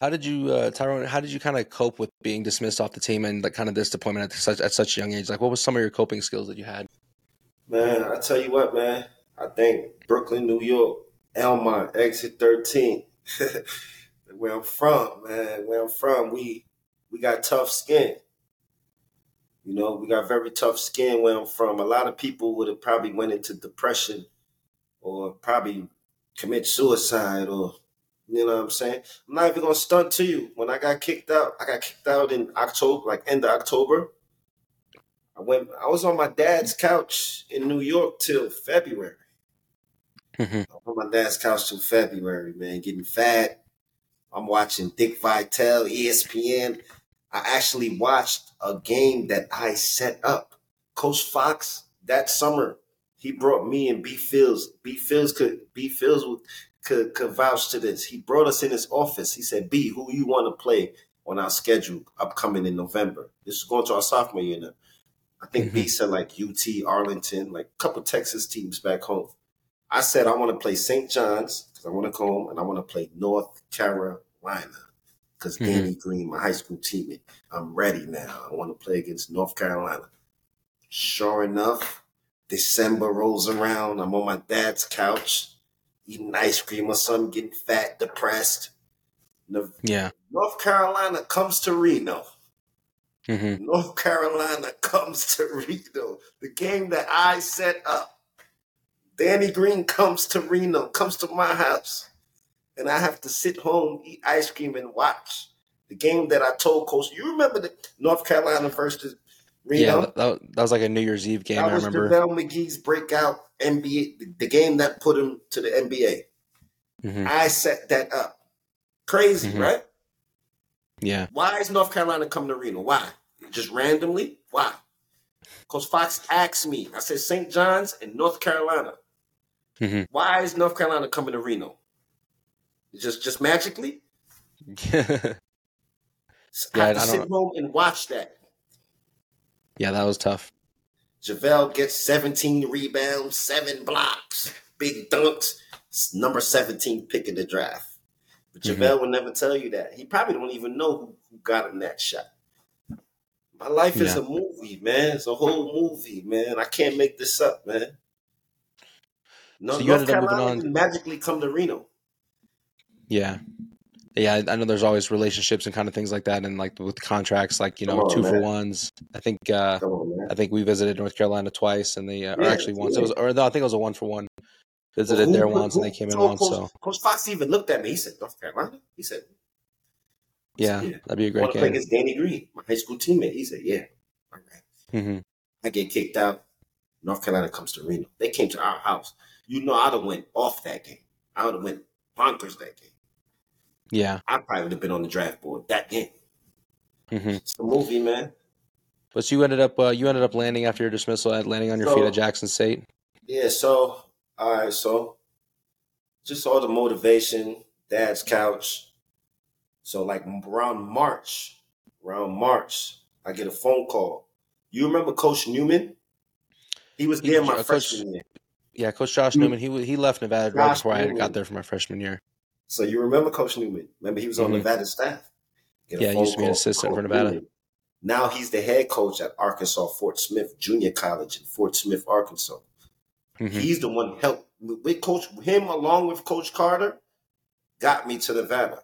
How did you, uh, Tyrone? How did you kind of cope with being dismissed off the team and like kind of disappointment at such at such a young age? Like, what was some of your coping skills that you had? Man, I tell you what, man. I think Brooklyn, New York, Elmont, exit thirteen, where I'm from, man. Where I'm from, we we got tough skin. You know, we got very tough skin where I'm from. A lot of people would have probably went into depression or probably commit suicide or you know what I'm saying? I'm not even gonna stunt to you. When I got kicked out, I got kicked out in October, like end of October. I went I was on my dad's couch in New York till February. Mm-hmm. on my dad's couch till February, man, getting fat. I'm watching Dick Vitale, ESPN. I actually watched a game that I set up. Coach Fox that summer, he brought me and B Fields. B Fields could B Fields could, could vouch to this. He brought us in his office. He said, B, who you want to play on our schedule upcoming in November? This is going to our sophomore year now. I think mm-hmm. B said like UT, Arlington, like a couple Texas teams back home. I said I want to play St. John's because I want to come home and I want to play North Carolina because mm-hmm. Danny Green, my high school teammate, I'm ready now. I want to play against North Carolina. Sure enough, December rolls around. I'm on my dad's couch eating ice cream or something, getting fat, depressed. Yeah. North Carolina comes to Reno. Mm-hmm. North Carolina comes to Reno. The game that I set up. Danny Green comes to Reno, comes to my house. And I have to sit home, eat ice cream, and watch the game that I told Coach. You remember the North Carolina versus Reno? Yeah, that, that was like a New Year's Eve game. That I was remember. JaVale McGee's breakout NBA, the game that put him to the NBA. Mm-hmm. I set that up. Crazy, mm-hmm. right? Yeah. Why is North Carolina coming to Reno? Why? Just randomly? Why? Because Fox asked me. I said St. John's and North Carolina. Mm-hmm. Why is North Carolina coming to Reno? Just just magically? yeah, I have to sit home and watch that. Yeah, that was tough. JaVale gets 17 rebounds, seven blocks, big dunks, number 17 pick in the draft. But mm-hmm. JaVale will never tell you that. He probably don't even know who, who got him that shot. My life is yeah. a movie, man. It's a whole movie, man. I can't make this up, man. No, so North Carolina magically come to Reno. Yeah yeah, I know there's always relationships and kind of things like that, and like with contracts, like you know, on, two man. for ones. I think uh, on, I think we visited North Carolina twice, and they uh, yeah, or actually once. It was, or no, I think it was a one for one. Visited well, who, there once, who, and they came in once. Coach, so Coach Fox even looked at me. He said, "North Carolina." He said, "Yeah, yeah. that'd be a great game." Play against Danny Green, my high school teammate. He said, "Yeah." All right. mm-hmm. I get kicked out. North Carolina comes to Reno. They came to our house. You know, I'd have went off that game. I would have went bonkers that game. Yeah, I probably would have been on the draft board that game. Mm-hmm. It's a movie, man. But so you ended up uh, you ended up landing after your dismissal at landing on your so, feet at Jackson State. Yeah. So all right. So just all the motivation, dad's couch. So like around March, around March, I get a phone call. You remember Coach Newman? He was there he, my freshman year. Yeah, Coach Josh. Newman. He he left Nevada Josh right before Newman. I got there for my freshman year. So you remember Coach Newman? Remember he was on mm-hmm. Nevada staff. Yeah, he used to be an assistant for Nevada. Newman. Now he's the head coach at Arkansas Fort Smith Junior College in Fort Smith, Arkansas. Mm-hmm. He's the one helped with Coach him along with Coach Carter got me to Nevada.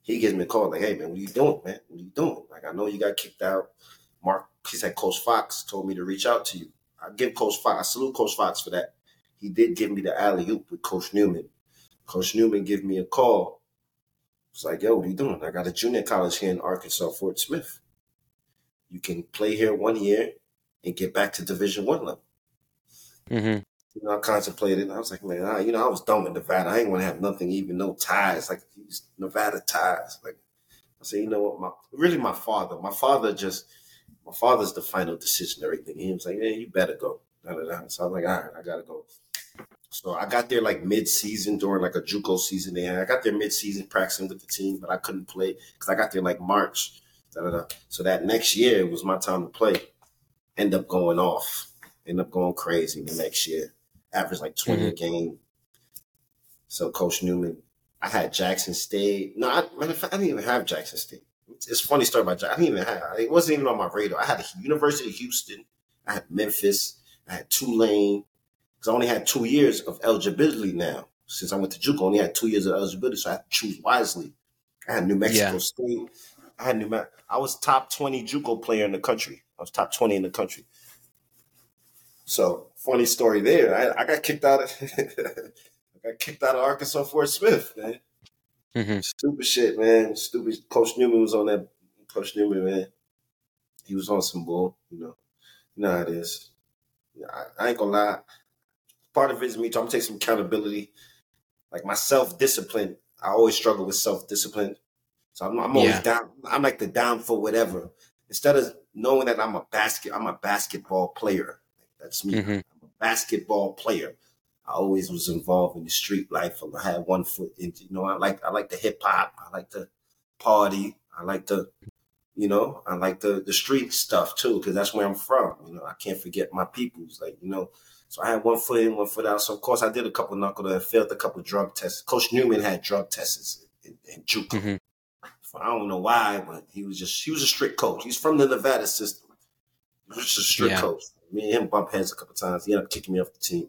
He gives me a call like, "Hey man, what are you doing, man? What are you doing? Like I know you got kicked out." Mark, he said Coach Fox told me to reach out to you. I give Coach Fox, I salute Coach Fox for that. He did give me the alley oop with Coach Newman Coach Newman give me a call. It's like, yo, what are you doing? I got a junior college here in Arkansas, Fort Smith. You can play here one year and get back to Division One level. Mm-hmm. You know, I contemplated. I was like, man, I, you know, I was done with Nevada. I ain't want to have nothing, even no ties, like these Nevada ties. Like, I said, you know what? My really, my father. My father just, my father's the final decision. Everything. He was like, yeah, you better go. Da, da, da. So I was like, all right, I gotta go. So I got there like mid season during like a JUCO season. And I got there mid season practicing with the team, but I couldn't play because I got there like March. Da-da-da. So that next year was my time to play. End up going off. End up going crazy the next year. Average like 20 mm-hmm. a game. So Coach Newman I had Jackson State. No, I, matter of fact, I didn't even have Jackson State. It's, a funny story about Jackson. I didn't even have. It wasn't even on my radar. I had the University of Houston. I had Memphis. I had Tulane. Because I only had two years of eligibility now. Since I went to JUCO, I only had two years of eligibility, so I had to choose wisely. I had New Mexico yeah. State. I had New Mexico. I was top twenty JUCO player in the country. I was top twenty in the country. So funny story there. I, I got kicked out of I got kicked out of Arkansas Fort Smith, man. Mm-hmm. Stupid shit, man. Stupid. Coach Newman was on that. Coach Newman, man. He was on some bull. You know, you know how it is. I, I ain't gonna lie. Part of it is me. I'm gonna take some accountability. Like my self discipline. I always struggle with self discipline. So I'm, I'm always yeah. down. I'm like the down for whatever. Instead of knowing that I'm a basket, I'm a basketball player. That's me. Mm-hmm. I'm a basketball player. I always was involved in the street life. I had one foot into, you know, I like I like the hip hop. I like the party. I like the, you know, I like the the street stuff too, because that's where I'm from. You know, I can't forget my peoples. Like, you know, so I had one foot in, one foot out. So of course I did a couple knuckle and failed a couple drug tests. Coach Newman had drug tests in, in JUCO. Mm-hmm. I don't know why, but he was just he was a strict coach. He's from the Nevada system. He was just a strict yeah. coach. Me and him bump heads a couple times. He ended up kicking me off the team.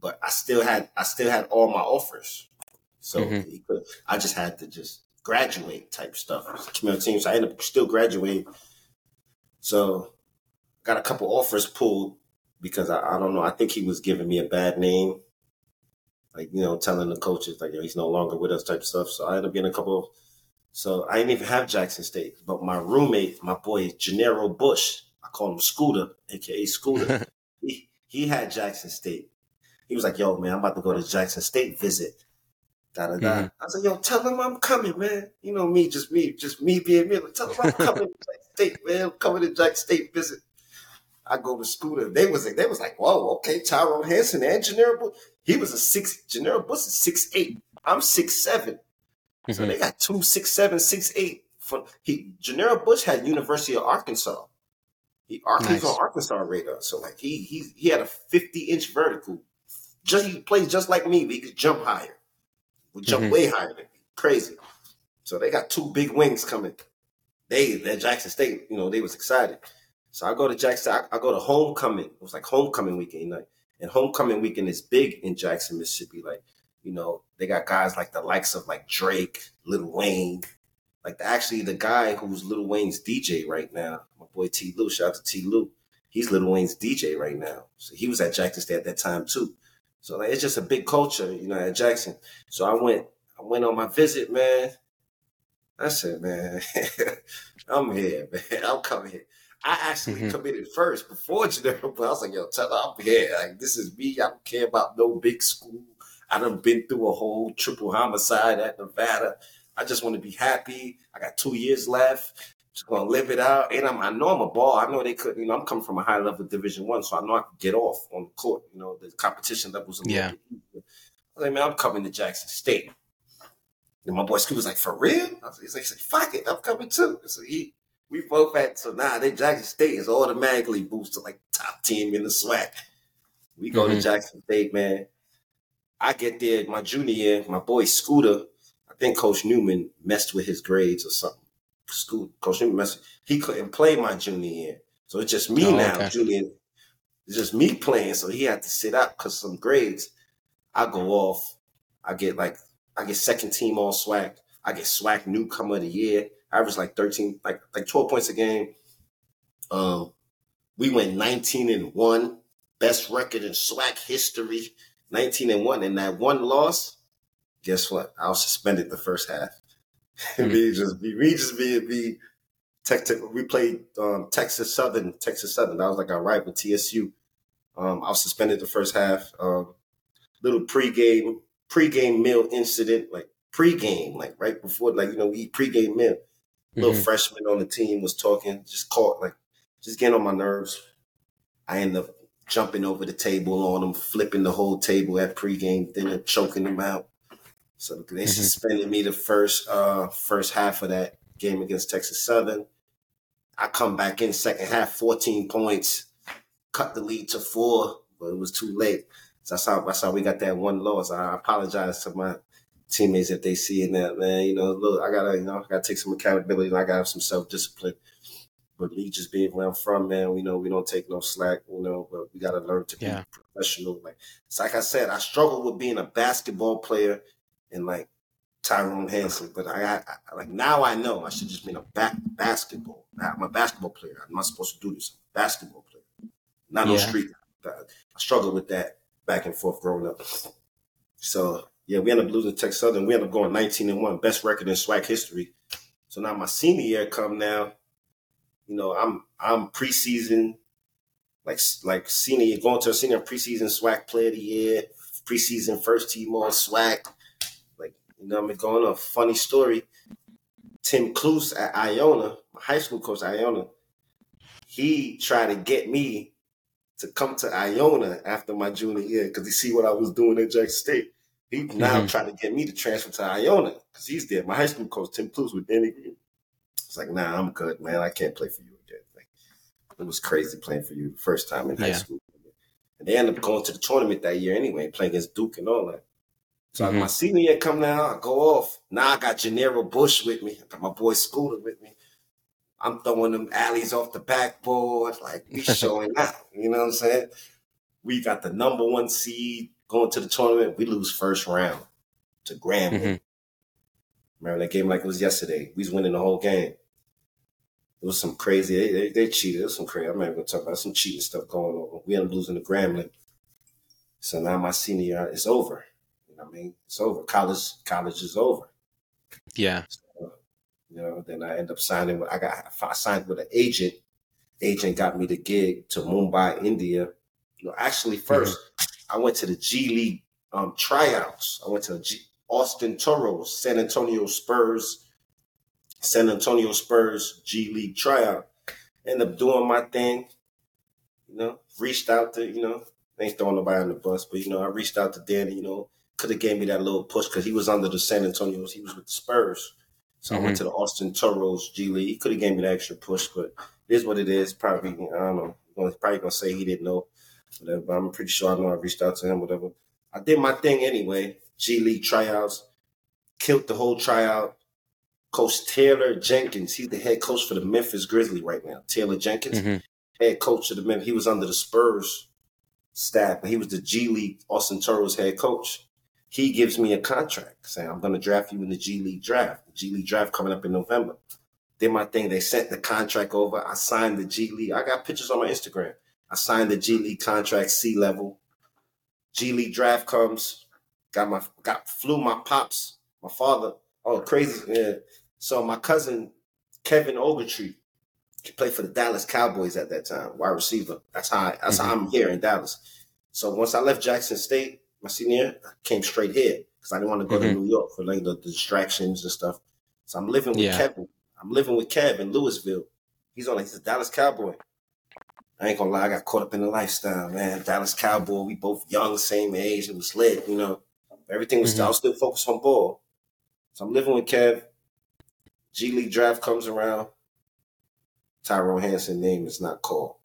But I still had I still had all my offers. So mm-hmm. could, I just had to just graduate type stuff. Community team. So I ended up still graduating. So got a couple offers pulled because I, I don't know. I think he was giving me a bad name. Like, you know, telling the coaches like yo, he's no longer with us type of stuff. So I ended up getting a couple of so I didn't even have Jackson State, but my roommate, my boy Gennaro Bush, I call him Scooter, aka Scooter. he he had Jackson State. He was like, "Yo, man, I'm about to go to Jackson State visit." Da da da. Mm-hmm. I said, "Yo, tell him I'm coming, man. You know me, just me, just me being me. Tell him I'm coming to Jackson State, man. I'm coming to Jackson State visit." I go to Scooter. They was they was like, "Whoa, okay, Tyrone Hanson and Gennaro Bush." He was a six. Gennaro Bush is six eight. I'm six seven. Mm-hmm. So they got two six seven six eight. From he Gennaro Bush had University of Arkansas. He Arkansas nice. Arkansas radar. So like he he he had a fifty inch vertical. Just he plays just like me, but he could jump higher. Would jump mm-hmm. way higher than me. Crazy. So they got two big wings coming. They that Jackson State, you know, they was excited. So I go to Jackson. I, I go to homecoming. It was like homecoming weekend, and homecoming weekend is big in Jackson, Mississippi. Like you know, they got guys like the likes of like Drake, Lil Wayne, like the, actually the guy who's Lil Wayne's DJ right now, my boy T. Lou. Shout out to T. Lou. He's Lil Wayne's DJ right now. So he was at Jackson State at that time too. So like, it's just a big culture, you know, at Jackson. So I went, I went on my visit, man. I said, man, I'm here, man. I'm coming here. I actually mm-hmm. committed first before Geneva, but I was like, yo, tell her I'm here. Like, this is me. I don't care about no big school. I done been through a whole triple homicide at Nevada. I just want to be happy. I got two years left. Just gonna live it out. And I'm, I know I'm a ball. I know they could. You know, I'm coming from a high level Division One, so I know I can get off on the court. You know, the competition levels. yeah. I was like, man, I'm coming to Jackson State. And my boy Scoop was like, for real? I was, he's like, fuck it, I'm coming too. So he, we both had. So now nah, they Jackson State is automatically boosted like top team in the SWAC. We go mm-hmm. to Jackson State, man. I get there my junior year, my boy Scooter, I think Coach Newman messed with his grades or something. School, Coach Newman messed, he couldn't play my junior year. So it's just me oh, now, okay. junior. It's just me playing. So he had to sit out because some grades. I go off. I get like, I get second team all SWAC. I get SWAC newcomer of the year. I was like 13, like like 12 points a game. Um, we went 19 and one, best record in SWAC history. 19 and one, and that one loss, guess what? I was suspended the first half. Mm-hmm. me just be we just be, be tech, we played um, Texas Southern, Texas Southern. That was like our rival TSU. Um, I was suspended the first half. Um, little pregame pregame meal incident, like pregame, like right before, like you know, we eat pregame meal. Mm-hmm. Little freshman on the team was talking, just caught like just getting on my nerves. I end up jumping over the table on them, flipping the whole table at pregame dinner, choking them out. So they mm-hmm. suspended me the first uh, first half of that game against Texas Southern. I come back in second half, 14 points, cut the lead to four, but it was too late. So that's how that's how we got that one loss. I apologize to my teammates if they see in that, man. You know, look, I gotta, you know, I gotta take some accountability and I gotta have some self discipline. But me just being where I'm from, man, we know we don't take no slack, you know, but we gotta learn to yeah. be professional. Like it's like I said, I struggled with being a basketball player and like Tyrone Hanson, but I, I, I like now I know I should just be a back basketball. I'm a basketball player. I'm not supposed to do this. I'm a basketball player, not yeah. no street. I struggled with that back and forth growing up. So yeah, we ended up losing Tech Southern. We ended up going 19 and one, best record in SWAC history. So now my senior year come now. You know, I'm I'm preseason, like like senior going to a senior preseason SWAC player of the year, preseason first team all SWAC. Like, you know, I'm going on a funny story. Tim Cluess at Iona, my high school coach Iona, he tried to get me to come to Iona after my junior year because he see what I was doing at Jackson State. He now mm-hmm. trying to get me to transfer to Iona because he's there. My high school coach, Tim with Danny Green. It's like, nah, I'm good, man. I can't play for you again. Like, it was crazy playing for you the first time in high yeah. school. And they ended up going to the tournament that year anyway, playing against Duke and all that. So mm-hmm. my senior year come now, I go off. Now I got Gennaro Bush with me. I got my boy Scooter with me. I'm throwing them alleys off the backboard, like we showing out. You know what I'm saying? We got the number one seed going to the tournament. We lose first round to Grambling. Mm-hmm. Remember that game like it was yesterday. We was winning the whole game. It was some crazy. They, they, they cheated. It was some crazy. I'm not even gonna talk about some cheating stuff going on. We ended up losing to Grambling. So now my senior year is over. You know what I mean? It's over. College college is over. Yeah. So, you know, then I end up signing. With, I got I signed with an agent. Agent got me the gig to Mumbai, India. You know, actually 1st mm-hmm. I went to the G League um, tryouts. I went to G, Austin Toros, San Antonio Spurs, San Antonio Spurs G League tryout. Ended up doing my thing. You know, reached out to you know, ain't throwing nobody on the bus, but you know, I reached out to Danny. You know, could have gave me that little push because he was under the San Antonio's. He was with the Spurs. So mm-hmm. I went mm-hmm. to the Austin Toros G League. He could have gave me the extra push, but it is what it is. Probably, I don't know. Probably gonna say he didn't know, whatever. But I'm pretty sure I know I reached out to him, whatever. I did my thing anyway. G League tryouts, killed the whole tryout. Coach Taylor Jenkins, he's the head coach for the Memphis Grizzly right now. Taylor Jenkins, mm-hmm. head coach of the Memphis. He was under the Spurs staff, but he was the G League Austin Toros head coach he gives me a contract saying, I'm going to draft you in the G League draft. The G League draft coming up in November. Did my thing. They sent the contract over. I signed the G League. I got pictures on my Instagram. I signed the G League contract, C level. G League draft comes. Got my got flew my pops, my father. Oh, crazy. Yeah. So my cousin Kevin Ogletree, he played for the Dallas Cowboys at that time, wide receiver. That's how I, that's mm-hmm. how I'm here in Dallas. So once I left Jackson State, my senior I came straight here because I didn't want to go mm-hmm. to New York for like the, the, distractions and stuff. So I'm living with yeah. Kevin. I'm living with Kev in Lewisville. He's on like he's a Dallas Cowboy. I ain't gonna lie, I got caught up in the lifestyle, man. Dallas Cowboy, we both young, same age. It was lit, you know. Everything was mm-hmm. still, I was still focused on ball. So I'm living with Kev. G League draft comes around. Tyrone Hanson name is not called.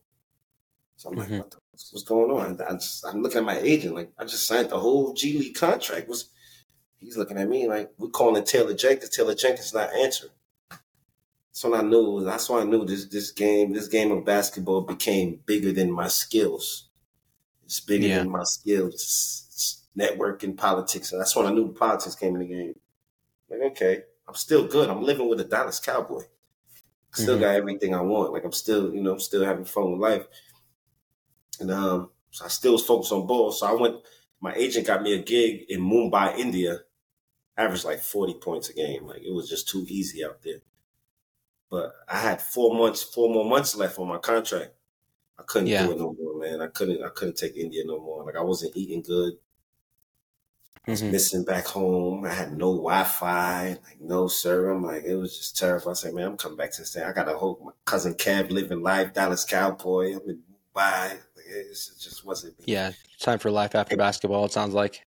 So I'm mm-hmm. like, what the what's going on? I just, I'm looking at my agent like I just signed the whole G League contract. Was he's looking at me like we're calling Taylor Jenkins. Taylor Jenkins not answering. That's when I knew. That's why I knew this this game this game of basketball became bigger than my skills. It's bigger yeah. than my skills. It's, it's networking, politics. And that's when I knew politics came in the game. Like okay, I'm still good. I'm living with a Dallas Cowboy. I still mm-hmm. got everything I want. Like I'm still, you know, I'm still having fun with life. And um, so I still was focused on ball. So I went, my agent got me a gig in Mumbai, India, averaged like 40 points a game. Like it was just too easy out there. But I had four months, four more months left on my contract. I couldn't yeah. do it no more, man. I couldn't, I couldn't take India no more. Like I wasn't eating good. I was mm-hmm. missing back home. I had no Wi-Fi, like no server. I'm like, it was just terrible. I said, man, I'm coming back to the state. I got a whole my cousin Kev living life, Dallas Cowboy. I'm in Mumbai it just wasn't. Yeah, time for life after basketball. It sounds like.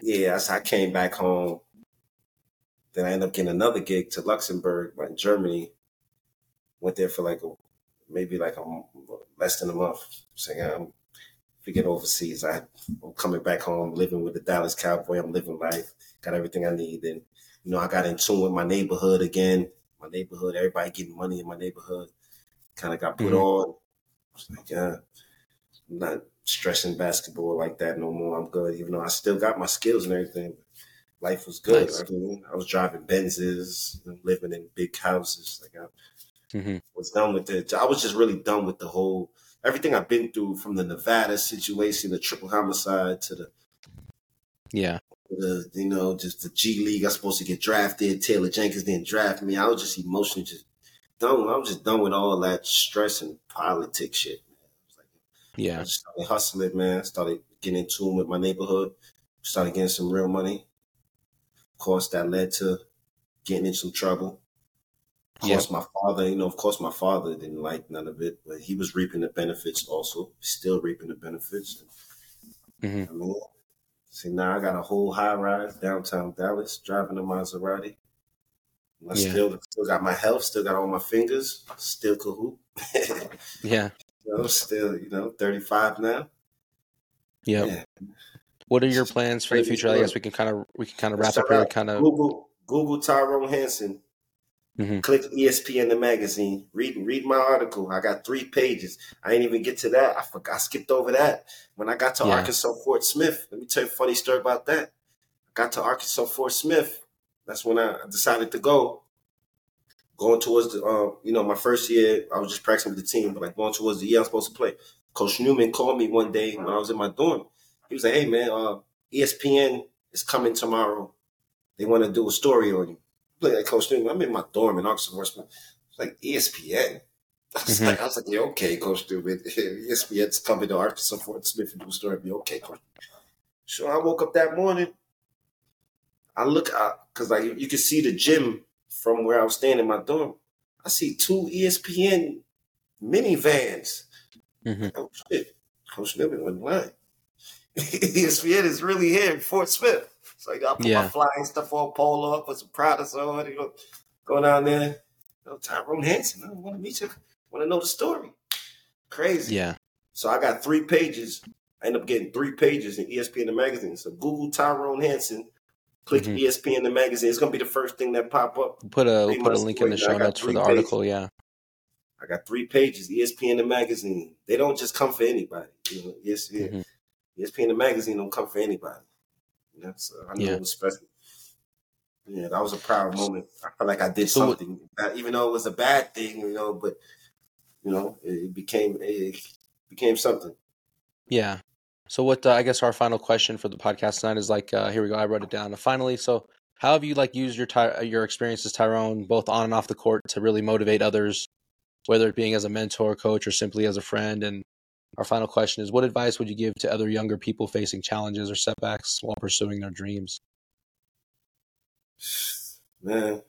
Yeah, so I came back home. Then I ended up getting another gig to Luxembourg, in Germany. Went there for like a, maybe like a less than a month. Saying I'm to get overseas. I, I'm coming back home, living with the Dallas Cowboy. I'm living life. got everything I need. And you know, I got in tune with my neighborhood again. My neighborhood, everybody getting money in my neighborhood. Kind of got put mm-hmm. on. Like, yeah, I'm not stressing basketball like that no more. I'm good, even though I still got my skills and everything. Life was good. Nice. I, mean, I was driving Benzes, living in big houses. Like I mm-hmm. was done with it. I was just really done with the whole everything I've been through from the Nevada situation, the triple homicide to the yeah, the you know just the G League. I was supposed to get drafted. Taylor Jenkins didn't draft me. I was just emotionally just done. I was just done with all that stress and politics shit. Like, yeah, I started hustling, man. Started getting in tune with my neighborhood. Started getting some real money. Of course, that led to getting in some trouble. Of course, my father, you know, of course, my father didn't like none of it, but he was reaping the benefits also, still reaping the benefits. Mm-hmm. I mean, see, now I got a whole high rise downtown Dallas, driving a Maserati. I yeah. still still got my health, still got all my fingers, still cahoot. yeah. You know, still, you know, 35 now. Yep. Yeah. What are your plans for the future? I guess we can kind of we can kind of wrap up here. Kind of Google Google Tyrone Hanson Mm-hmm. Click ESPN the magazine. Read read my article. I got three pages. I ain't even get to that. I forgot. I skipped over that. When I got to yeah. Arkansas Fort Smith, let me tell you a funny story about that. I got to Arkansas Fort Smith. That's when I decided to go. Going towards the, uh, you know, my first year, I was just practicing with the team, but like going towards the year I'm supposed to play. Coach Newman called me one day when I was in my dorm. He was like, "Hey man, uh, ESPN is coming tomorrow. They want to do a story on you." Play at Coach Newman. I'm in my dorm in Oxford. It's like ESPN. I was, mm-hmm. like, I was like, yeah, okay, Coach Newman. ESPN's coming to Arkansas Fort Smith and do a story. Be okay, Coach. So I woke up that morning. I look out because like you can see the gym from where I was staying in my dorm. I see two ESPN minivans. Mm-hmm. Oh shit, Coach Newman went blind. ESPN is really here in Fort Smith. So I got put yeah. my flying stuff on, polo up, put some products on, you know, go down there. You know, Tyrone Hanson, I want to meet you. Want to know the story. Crazy. Yeah. So I got three pages. I end up getting three pages in ESPN the magazine. So Google Tyrone Hanson, click mm-hmm. ESPN the magazine. It's gonna be the first thing that pop up. Put a put a link in the show notes for the pages. article. Yeah. I got three pages. ESPN the magazine. They don't just come for anybody. You know, yes, yeah. Mm-hmm. ESPN the magazine don't come for anybody. You so I know yeah. it was special. Yeah, that was a proud moment. I felt like I did so something, what, even though it was a bad thing, you know. But you know, it became it became something. Yeah. So what? Uh, I guess our final question for the podcast tonight is like, uh, here we go. I wrote it down. Finally, so how have you like used your ty- your experiences, Tyrone, both on and off the court, to really motivate others, whether it being as a mentor, coach, or simply as a friend? And our final question is What advice would you give to other younger people facing challenges or setbacks while pursuing their dreams? Man,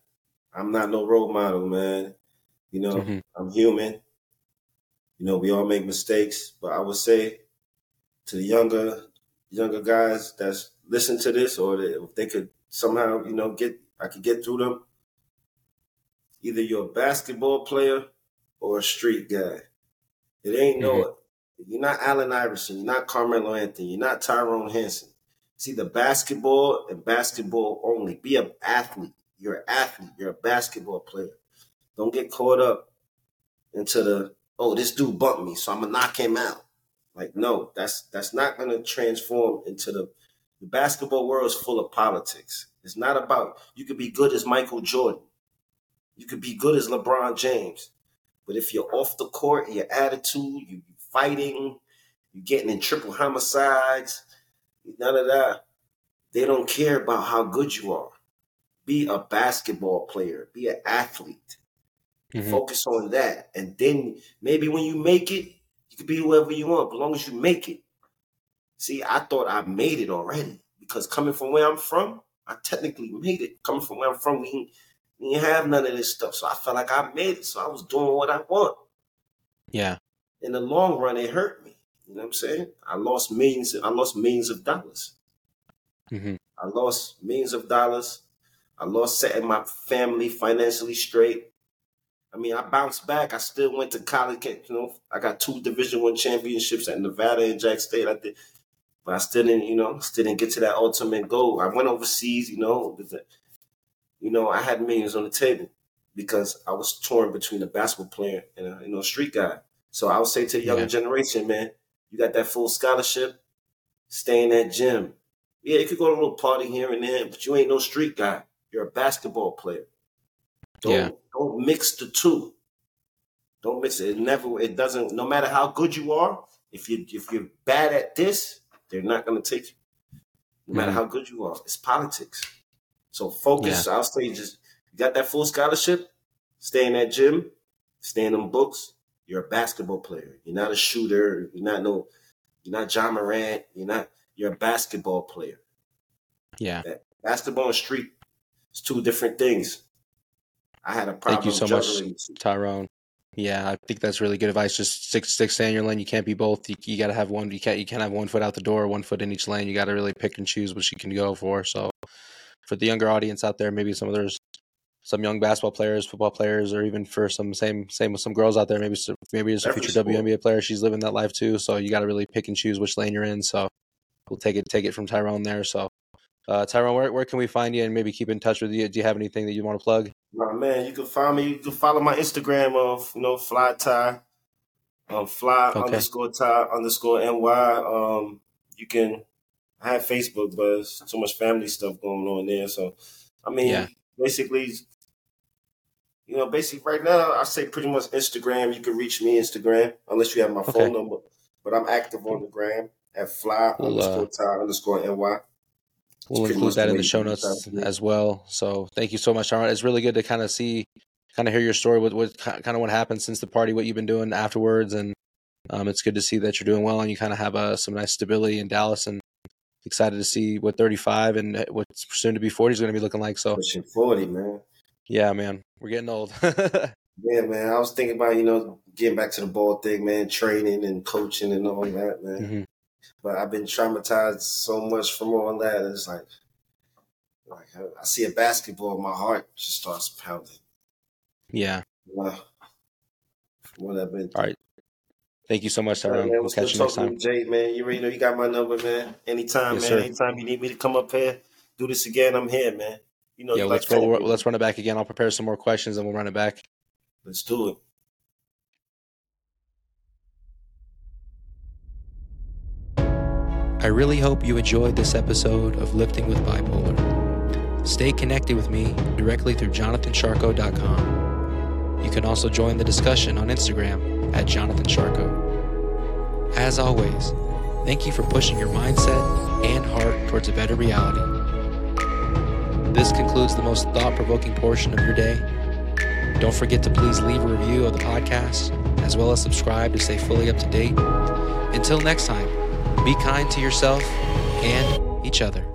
I'm not no role model, man. You know, mm-hmm. I'm human. You know, we all make mistakes, but I would say to the younger younger guys that's listen to this, or if they could somehow, you know, get I could get through them. Either you're a basketball player or a street guy. It ain't mm-hmm. You're not Allen Iverson. You're not Carmelo Anthony. You're not Tyrone Hanson. See the basketball and basketball only. Be an athlete. You're an athlete. You're a basketball player. Don't get caught up into the oh this dude bumped me, so I'm gonna knock him out. Like no, that's that's not gonna transform into the the basketball world is full of politics. It's not about you could be good as Michael Jordan. You could be good as LeBron James. But if you're off the court, your attitude, you fighting, you're getting in triple homicides, none of that. They don't care about how good you are. Be a basketball player, be an athlete. Mm-hmm. Focus on that. And then maybe when you make it, you can be whoever you want, as long as you make it. See, I thought I made it already because coming from where I'm from, I technically made it. Coming from where I'm from, we didn't have none of this stuff. So I felt like I made it. So I was doing what I want. Yeah in the long run, it hurt me. You know what I'm saying? I lost millions. I lost millions of dollars. Mm-hmm. I lost millions of dollars. I lost setting my family financially straight. I mean, I bounced back. I still went to college. You know, I got two Division One championships at Nevada and Jack State. I did, but I still didn't, you know, still didn't get to that ultimate goal. I went overseas, you know, you know, I had millions on the table because I was torn between a basketball player and a you know street guy. So I would say to the younger yeah. generation, man, you got that full scholarship, stay in that gym. Yeah, you could go to a little party here and there, but you ain't no street guy. You're a basketball player. Don't, yeah. don't mix the two. Don't mix it. It never. It doesn't. No matter how good you are, if you if you're bad at this, they're not going to take you. No matter mm-hmm. how good you are, it's politics. So focus. Yeah. I'll say just you got that full scholarship. Stay in that gym. Stay in them books. You're a basketball player. You're not a shooter. You're not no. You're not Ja Morant. You're not. You're a basketball player. Yeah. That basketball and street. It's two different things. I had a problem. Thank you so much, Tyrone. Yeah, I think that's really good advice. Just stick stick stay in your lane. You can't be both. You, you got to have one. You can't you can't have one foot out the door, one foot in each lane. You got to really pick and choose which you can go for. So, for the younger audience out there, maybe some of there's some young basketball players, football players, or even for some same same with some girls out there. Maybe maybe there's a future WNBA player. She's living that life too. So you got to really pick and choose which lane you're in. So we'll take it take it from Tyrone there. So uh, Tyrone, where where can we find you and maybe keep in touch with you? Do you have anything that you want to plug? My man, you can find me. You can follow my Instagram of you know fly Ty, um, fly okay. underscore Ty underscore ny. Um, you can. I have Facebook, but it's too much family stuff going on there. So, I mean, yeah. Basically, you know, basically right now, I say pretty much Instagram. You can reach me Instagram unless you have my okay. phone number. But I'm active on the gram at fly well, underscore uh, underscore ny. We'll include that in the show notes as well. So thank you so much, Aaron. It's really good to kind of see, kind of hear your story with what kind of what happened since the party, what you've been doing afterwards, and um, it's good to see that you're doing well and you kind of have uh, some nice stability in Dallas. And excited to see what 35 and uh, what's soon to be 40 is going to be looking like. So pushing 40, man. Yeah, man, we're getting old. yeah, man. I was thinking about you know getting back to the ball thing, man, training and coaching and all that, man. Mm-hmm. But I've been traumatized so much from all that. It's like, like I see a basketball, my heart just starts pounding. Yeah. Uh, what I've been. All right. Thank you so much, Tyrone. Right, we'll catch you next time. Jay, man, you already know you got my number, man. Anytime, yes, man. Sir. Anytime you need me to come up here, do this again, I'm here, man. You know, yeah. Let's like go. Let's run it back again. I'll prepare some more questions and we'll run it back. Let's do it. I really hope you enjoyed this episode of Lifting with Bipolar. Stay connected with me directly through jonathanszarko.com. You can also join the discussion on Instagram at jonathanszarko. As always, thank you for pushing your mindset and heart towards a better reality. This concludes the most thought provoking portion of your day. Don't forget to please leave a review of the podcast, as well as subscribe to stay fully up to date. Until next time, be kind to yourself and each other.